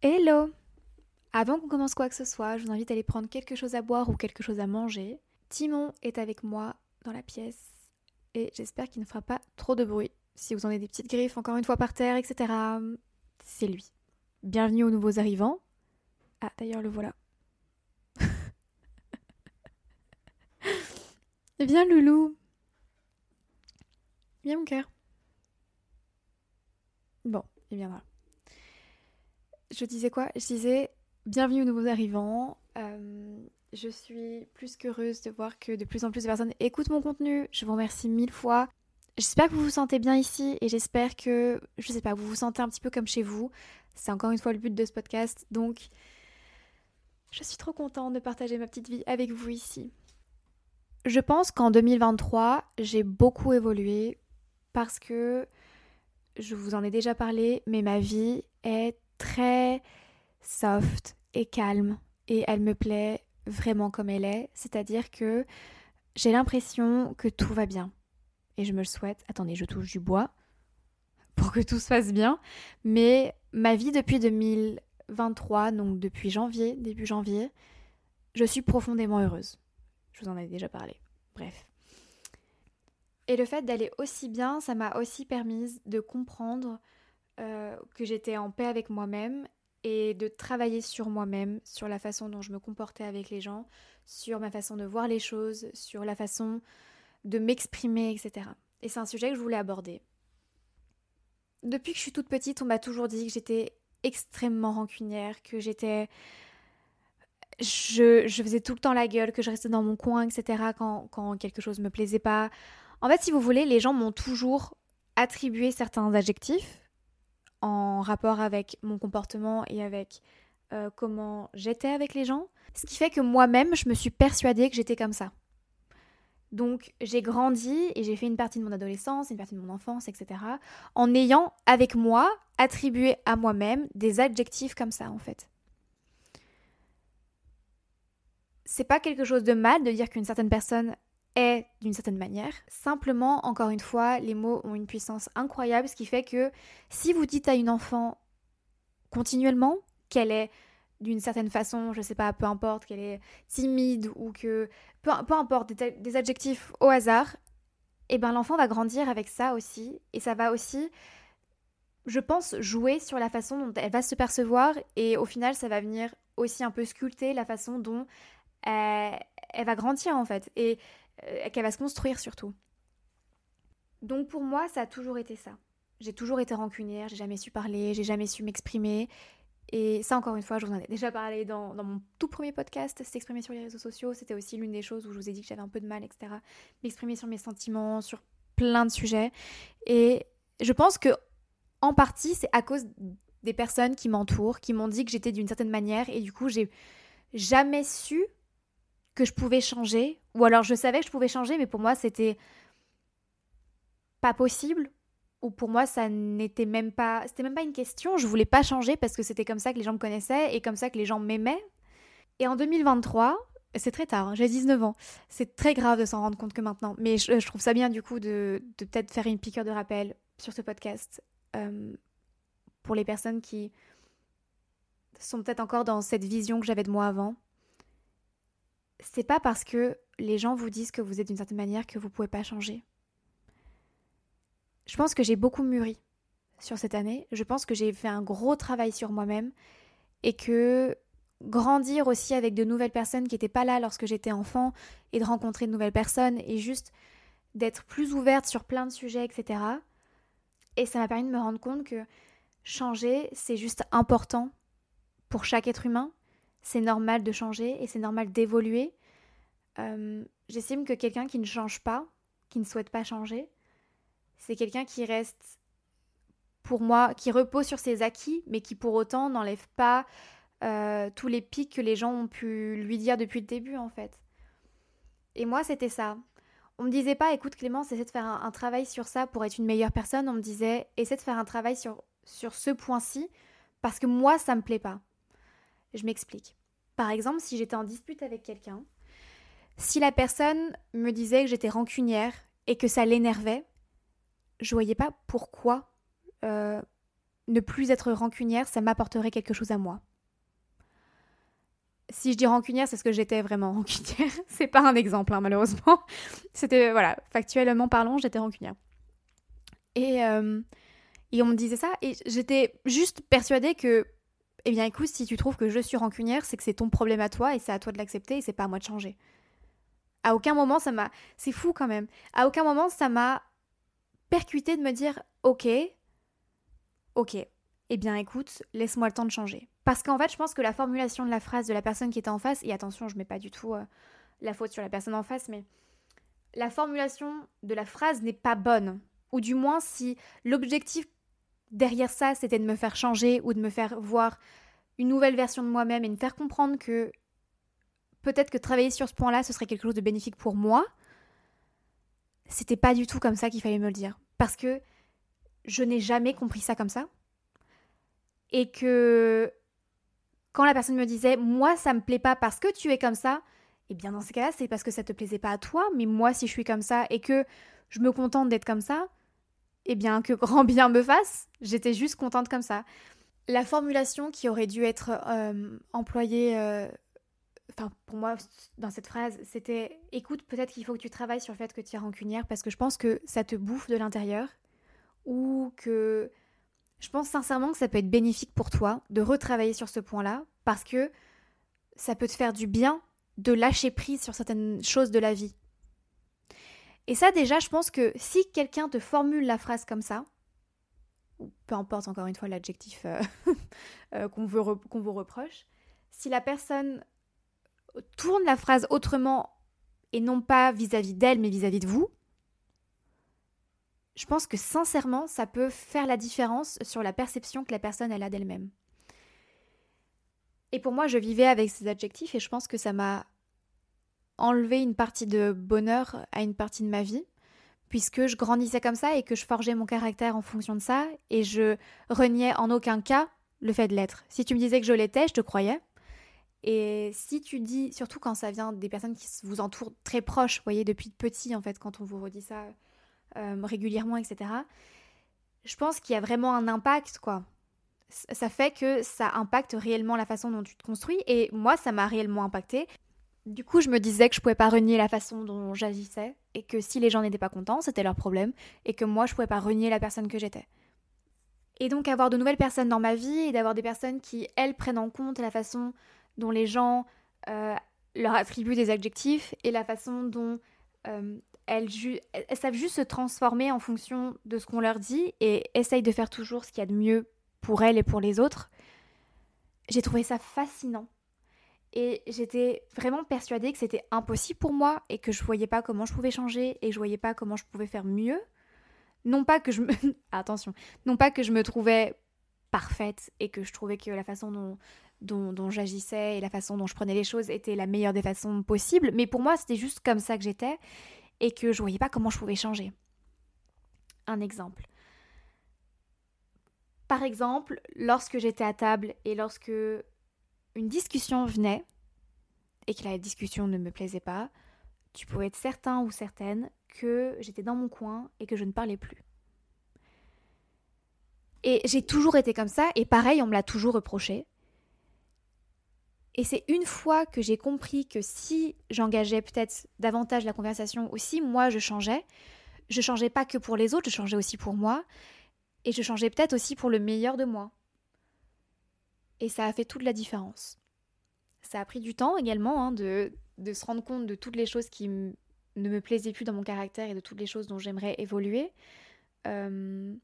Hello Avant qu'on commence quoi que ce soit, je vous invite à aller prendre quelque chose à boire ou quelque chose à manger. Timon est avec moi dans la pièce et j'espère qu'il ne fera pas trop de bruit. Si vous en avez des petites griffes encore une fois par terre, etc., c'est lui. Bienvenue aux nouveaux arrivants. Ah, d'ailleurs, le voilà. Viens, Loulou. Viens, mon cœur. Bon, il viendra. Je disais quoi? Je disais bienvenue aux nouveaux arrivants. Euh, je suis plus qu'heureuse de voir que de plus en plus de personnes écoutent mon contenu. Je vous remercie mille fois. J'espère que vous vous sentez bien ici et j'espère que, je sais pas, vous vous sentez un petit peu comme chez vous. C'est encore une fois le but de ce podcast. Donc, je suis trop contente de partager ma petite vie avec vous ici. Je pense qu'en 2023, j'ai beaucoup évolué parce que je vous en ai déjà parlé, mais ma vie est très soft et calme et elle me plaît vraiment comme elle est, c'est-à-dire que j'ai l'impression que tout va bien et je me le souhaite. Attendez, je touche du bois pour que tout se passe bien, mais ma vie depuis 2023, donc depuis janvier, début janvier, je suis profondément heureuse. Je vous en ai déjà parlé. Bref. Et le fait d'aller aussi bien, ça m'a aussi permis de comprendre euh, que j'étais en paix avec moi-même et de travailler sur moi-même, sur la façon dont je me comportais avec les gens, sur ma façon de voir les choses, sur la façon de m'exprimer, etc. Et c'est un sujet que je voulais aborder. Depuis que je suis toute petite, on m'a toujours dit que j'étais extrêmement rancunière, que j'étais je, faisais tout le temps la gueule, que je restais dans mon coin, etc. Quand, quand quelque chose me plaisait pas. En fait, si vous voulez, les gens m'ont toujours attribué certains adjectifs en rapport avec mon comportement et avec euh, comment j'étais avec les gens. Ce qui fait que moi-même, je me suis persuadée que j'étais comme ça. Donc j'ai grandi et j'ai fait une partie de mon adolescence, une partie de mon enfance, etc. en ayant avec moi attribué à moi-même des adjectifs comme ça en fait. c'est pas quelque chose de mal de dire qu'une certaine personne d'une certaine manière. Simplement, encore une fois, les mots ont une puissance incroyable, ce qui fait que si vous dites à une enfant continuellement qu'elle est d'une certaine façon, je sais pas, peu importe, qu'elle est timide ou que. peu, importe, des, adjectifs au hasard, et eh ben l'enfant va grandir avec ça aussi, et ça va aussi, je pense, jouer sur la façon dont elle va se percevoir, et au final, ça va venir aussi un peu sculpter la façon dont elle, va grandir en fait et euh, qu'elle va se construire surtout. Donc pour moi, ça a toujours été ça. J'ai toujours été rancunière, j'ai jamais su parler, j'ai jamais su m'exprimer. Et ça, encore une fois, je vous en ai déjà parlé dans, mon tout premier podcast, s'exprimer sur les réseaux sociaux. C'était aussi l'une des choses où je vous ai dit que j'avais un peu de mal, etc. M'exprimer sur mes sentiments, sur plein de sujets. Et je pense que, en partie, c'est à cause des personnes qui m'entourent, qui m'ont dit que j'étais d'une certaine manière. Et du coup, j'ai jamais su que je pouvais changer, ou alors je savais que je pouvais changer, mais pour moi c'était pas possible, ou pour moi ça n'était même pas, c'était même pas une question, je voulais pas changer parce que c'était comme ça que les gens me connaissaient et comme ça que les gens m'aimaient. Et en 2023, c'est très tard, hein, j'ai 19 ans, c'est très grave de s'en rendre compte que maintenant, mais je, trouve ça bien du coup de, peut-être faire une piqûre de rappel sur ce podcast euh, pour les personnes qui sont peut-être encore dans cette vision que j'avais de moi avant c'est pas parce que les gens vous disent que vous êtes d'une certaine manière que vous pouvez pas changer. Je pense que j'ai beaucoup mûri sur cette année. Je pense que j'ai fait un gros travail sur moi-même et que grandir aussi avec de nouvelles personnes qui n'étaient pas là lorsque j'étais enfant et de rencontrer de nouvelles personnes et juste d'être plus ouverte sur plein de sujets, etc. Et ça m'a permis de me rendre compte que changer, c'est juste important pour chaque être humain c'est normal de changer et c'est normal d'évoluer. Euh, j'estime que quelqu'un qui ne change pas, qui ne souhaite pas changer, c'est quelqu'un qui reste, pour moi, qui repose sur ses acquis, mais qui pour autant n'enlève pas euh, tous les pics que les gens ont pu lui dire depuis le début, en fait. Et moi, c'était ça. On me disait pas, écoute Clémence, essaie de faire un, travail sur ça pour être une meilleure personne. On me disait, essaie de faire un travail sur, sur ce point-ci, parce que moi, ça me plaît pas. Je m'explique. Par exemple, si j'étais en dispute avec quelqu'un, si la personne me disait que j'étais rancunière et que ça l'énervait, je voyais pas pourquoi euh, ne plus être rancunière, ça m'apporterait quelque chose à moi. Si je dis rancunière, c'est ce que j'étais vraiment rancunière. c'est pas un exemple, hein, malheureusement. C'était, voilà, factuellement parlant, j'étais rancunière. Et, euh, et on me disait ça, et j'étais juste persuadée que, eh bien écoute, si tu trouves que je suis rancunière, c'est que c'est ton problème à toi, et c'est à toi de l'accepter, et c'est pas à moi de changer. À aucun moment ça m'a... C'est fou quand même. À aucun moment ça m'a percuté de me dire, ok, ok, eh bien écoute, laisse-moi le temps de changer. Parce qu'en fait, je pense que la formulation de la phrase de la personne qui était en face, et attention, je mets pas du tout euh, la faute sur la personne en face, mais la formulation de la phrase n'est pas bonne. Ou du moins, si l'objectif derrière ça, c'était de me faire changer ou de me faire voir une nouvelle version de moi-même et me faire comprendre que peut-être que travailler sur ce point-là, ce serait quelque chose de bénéfique pour moi, c'était pas du tout comme ça qu'il fallait me le dire. Parce que je n'ai jamais compris ça comme ça. Et que quand la personne me disait moi ça me plaît pas parce que tu es comme ça, eh bien dans ce cas-là c'est parce que ça te plaisait pas à toi, mais moi si je suis comme ça et que je me contente d'être comme ça, eh bien que grand bien me fasse, j'étais juste contente comme ça. La formulation qui aurait dû être euh, employée, euh, enfin pour moi dans cette phrase, c'était écoute peut-être qu'il faut que tu travailles sur le fait que tu es rancunière parce que je pense que ça te bouffe de l'intérieur ou que je pense sincèrement que ça peut être bénéfique pour toi de retravailler sur ce point-là parce que ça peut te faire du bien de lâcher prise sur certaines choses de la vie. Et ça déjà, je pense que si quelqu'un te formule la phrase comme ça, ou peu importe encore une fois l'adjectif euh, euh, qu'on vous reproche, si la personne tourne la phrase autrement et non pas vis-à-vis d'elle mais vis à -vis de vous, je pense que sincèrement, ça peut faire la différence sur la perception que la personne elle a d'elle-même. Et pour moi, je vivais avec ces adjectifs et je pense que ça m'a enlevé une partie de bonheur à une partie de ma vie, puisque je grandissais comme ça et que je forgeais mon caractère en fonction de ça, et je reniais en aucun cas le fait de l'être. Si tu me disais que je l'étais, je te croyais. Et si tu dis, surtout quand ça vient des personnes qui vous entourent très proches, vous voyez, depuis petit en fait, quand on vous redit ça euh, régulièrement, etc. Je pense qu'il y a vraiment un impact, quoi. Ça fait que ça impacte réellement la façon dont tu te construis, et moi, ça m'a réellement impacté. Du coup, je me disais que je pouvais pas renier la façon dont j'agissais, et que si les gens n'étaient pas contents, c'était leur problème, et que moi, je pouvais pas renier la personne que j'étais. Et donc avoir de nouvelles personnes dans ma vie, et d'avoir des personnes qui, elles, prennent en compte la façon dont les gens euh, leur attribuent des adjectifs, et la façon dont euh, elles, savent juste se transformer en fonction de ce qu'on leur dit et essayent de faire toujours ce qu'il y a de mieux pour elles et pour les autres. J'ai trouvé ça fascinant. Et j'étais vraiment persuadée que c'était impossible pour moi et que je voyais pas comment je pouvais changer et je voyais pas comment je pouvais faire mieux. Non pas que je me attention, non pas que je me trouvais parfaite et que je trouvais que la façon dont dont, j'agissais et la façon dont je prenais les choses était la meilleure des façons possibles, mais pour moi c'était juste comme ça que j'étais et que je voyais pas comment je pouvais changer. Un exemple. Par exemple, lorsque j'étais à table et lorsque une discussion venait et que la discussion ne me plaisait pas, tu pouvais être certain ou certaine que j'étais dans mon coin et que je ne parlais plus. Et j'ai toujours été comme ça, et pareil, on me l'a toujours reproché. Et c'est une fois que j'ai compris que si j'engageais peut-être davantage la conversation, ou si moi je changeais, je changeais pas que pour les autres, je changeais aussi pour moi, et je changeais peut-être aussi pour le meilleur de moi. Et ça a fait toute la différence. Ça a pris du temps également hein, de, de, se rendre compte de toutes les choses qui ne me plaisaient plus dans mon caractère et de toutes les choses dont j'aimerais évoluer. Euh,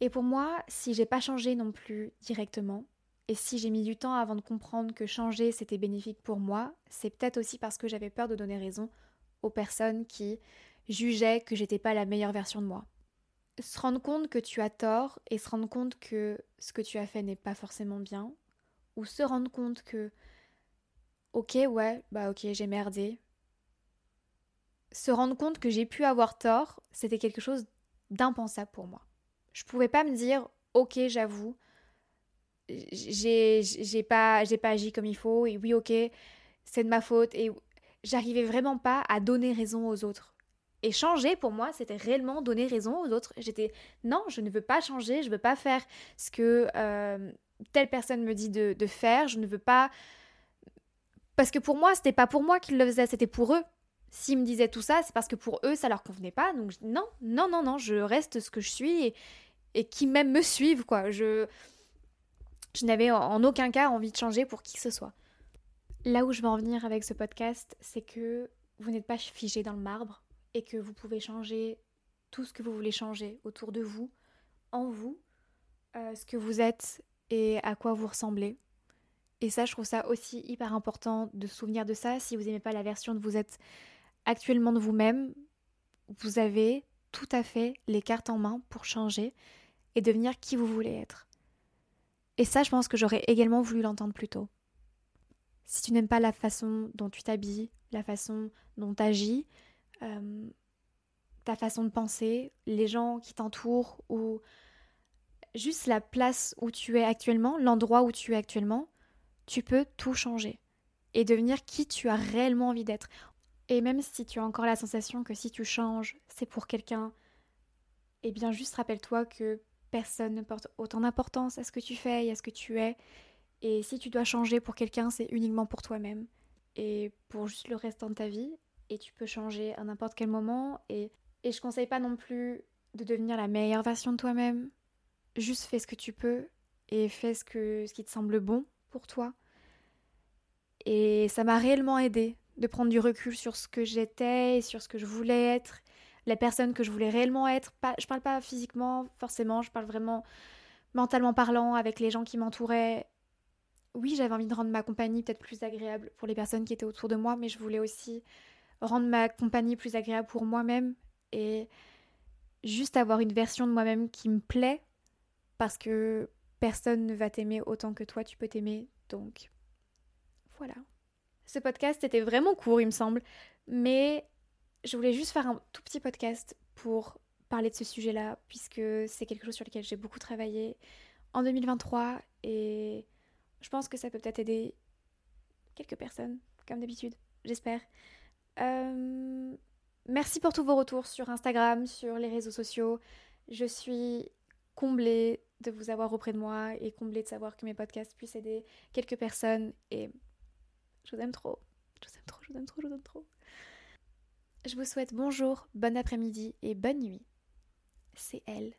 et pour moi, si j'ai pas changé non plus directement, et si j'ai mis du temps avant de comprendre que changer c'était bénéfique pour moi, c'est peut-être aussi parce que j'avais peur de donner raison aux personnes qui jugeaient que j'étais pas la meilleure version de moi. Se rendre compte que tu as tort et se rendre compte que ce que tu as fait n'est pas forcément bien, ou se rendre compte que ok ouais bah ok j'ai merdé. Se rendre compte que j'ai pu avoir tort, c'était quelque chose d'impensable pour moi. Je pouvais pas me dire ok j'avoue j'ai pas j'ai pas agi comme il faut et oui ok c'est de ma faute et j'arrivais vraiment pas à donner raison aux autres Et changer pour moi, c'était réellement donner raison aux autres. J'étais non, je ne veux pas changer, je ne veux pas faire ce que euh, telle personne me dit de, faire, je ne veux pas. Parce que pour moi, c'était pas pour moi qu'ils le faisaient, c'était pour eux. S'ils me disaient tout ça, c'est parce que pour eux, ça leur convenait pas. Donc non, non, non, non, je reste ce que je suis et, et qui même me suivent, quoi. Je, je n'avais en aucun cas envie de changer pour qui que ce soit. Là où je veux en venir avec ce podcast, c'est que vous n'êtes pas figé dans le marbre et que vous pouvez changer tout ce que vous voulez changer autour de vous, en vous, euh, ce que vous êtes et à quoi vous ressemblez. Et ça, je trouve ça aussi hyper important de se souvenir de ça. Si vous n'aimez pas la version de vous êtes actuellement de vous-même, vous avez tout à fait les cartes en main pour changer et devenir qui vous voulez être. Et ça, je pense que j'aurais également voulu l'entendre plus tôt. Si tu n'aimes pas la façon dont tu t'habilles, la façon dont tu agis, euh, ta façon de penser, les gens qui t'entourent ou juste la place où tu es actuellement, l'endroit où tu es actuellement, tu peux tout changer et devenir qui tu as réellement envie d'être. Et même si tu as encore la sensation que si tu changes, c'est pour quelqu'un, eh bien juste rappelle-toi que personne ne porte autant d'importance à ce que tu fais et à ce que tu es. Et si tu dois changer pour quelqu'un, c'est uniquement pour toi-même et pour juste le restant de ta vie et tu peux changer à n'importe quel moment. Et, et je conseille pas non plus de devenir la meilleure version de toi-même. Juste fais ce que tu peux et fais ce, que, ce qui te semble bon pour toi. Et ça m'a réellement aidé de prendre du recul sur ce que j'étais et sur ce que je voulais être, la personne que je voulais réellement être. Pas, je parle pas physiquement forcément, je parle vraiment mentalement parlant avec les gens qui m'entouraient. Oui, j'avais envie de rendre ma compagnie peut-être plus agréable pour les personnes qui étaient autour de moi, mais je voulais aussi rendre ma compagnie plus agréable pour moi-même et juste avoir une version de moi-même qui me plaît parce que personne ne va t'aimer autant que toi tu peux t'aimer. Donc voilà. Ce podcast était vraiment court, il me semble, mais je voulais juste faire un tout petit podcast pour parler de ce sujet-là puisque c'est quelque chose sur lequel j'ai beaucoup travaillé en 2023 et je pense que ça peut peut-être aider quelques personnes, comme d'habitude, j'espère. Euh, merci pour tous vos retours sur Instagram, sur les réseaux sociaux. Je suis comblée de vous avoir auprès de moi et comblée de savoir que mes podcasts puissent aider quelques personnes. Et je vous aime trop. Je vous aime trop, je vous aime trop, je vous aime trop. Je vous souhaite bonjour, bon après-midi et bonne nuit. C'est elle.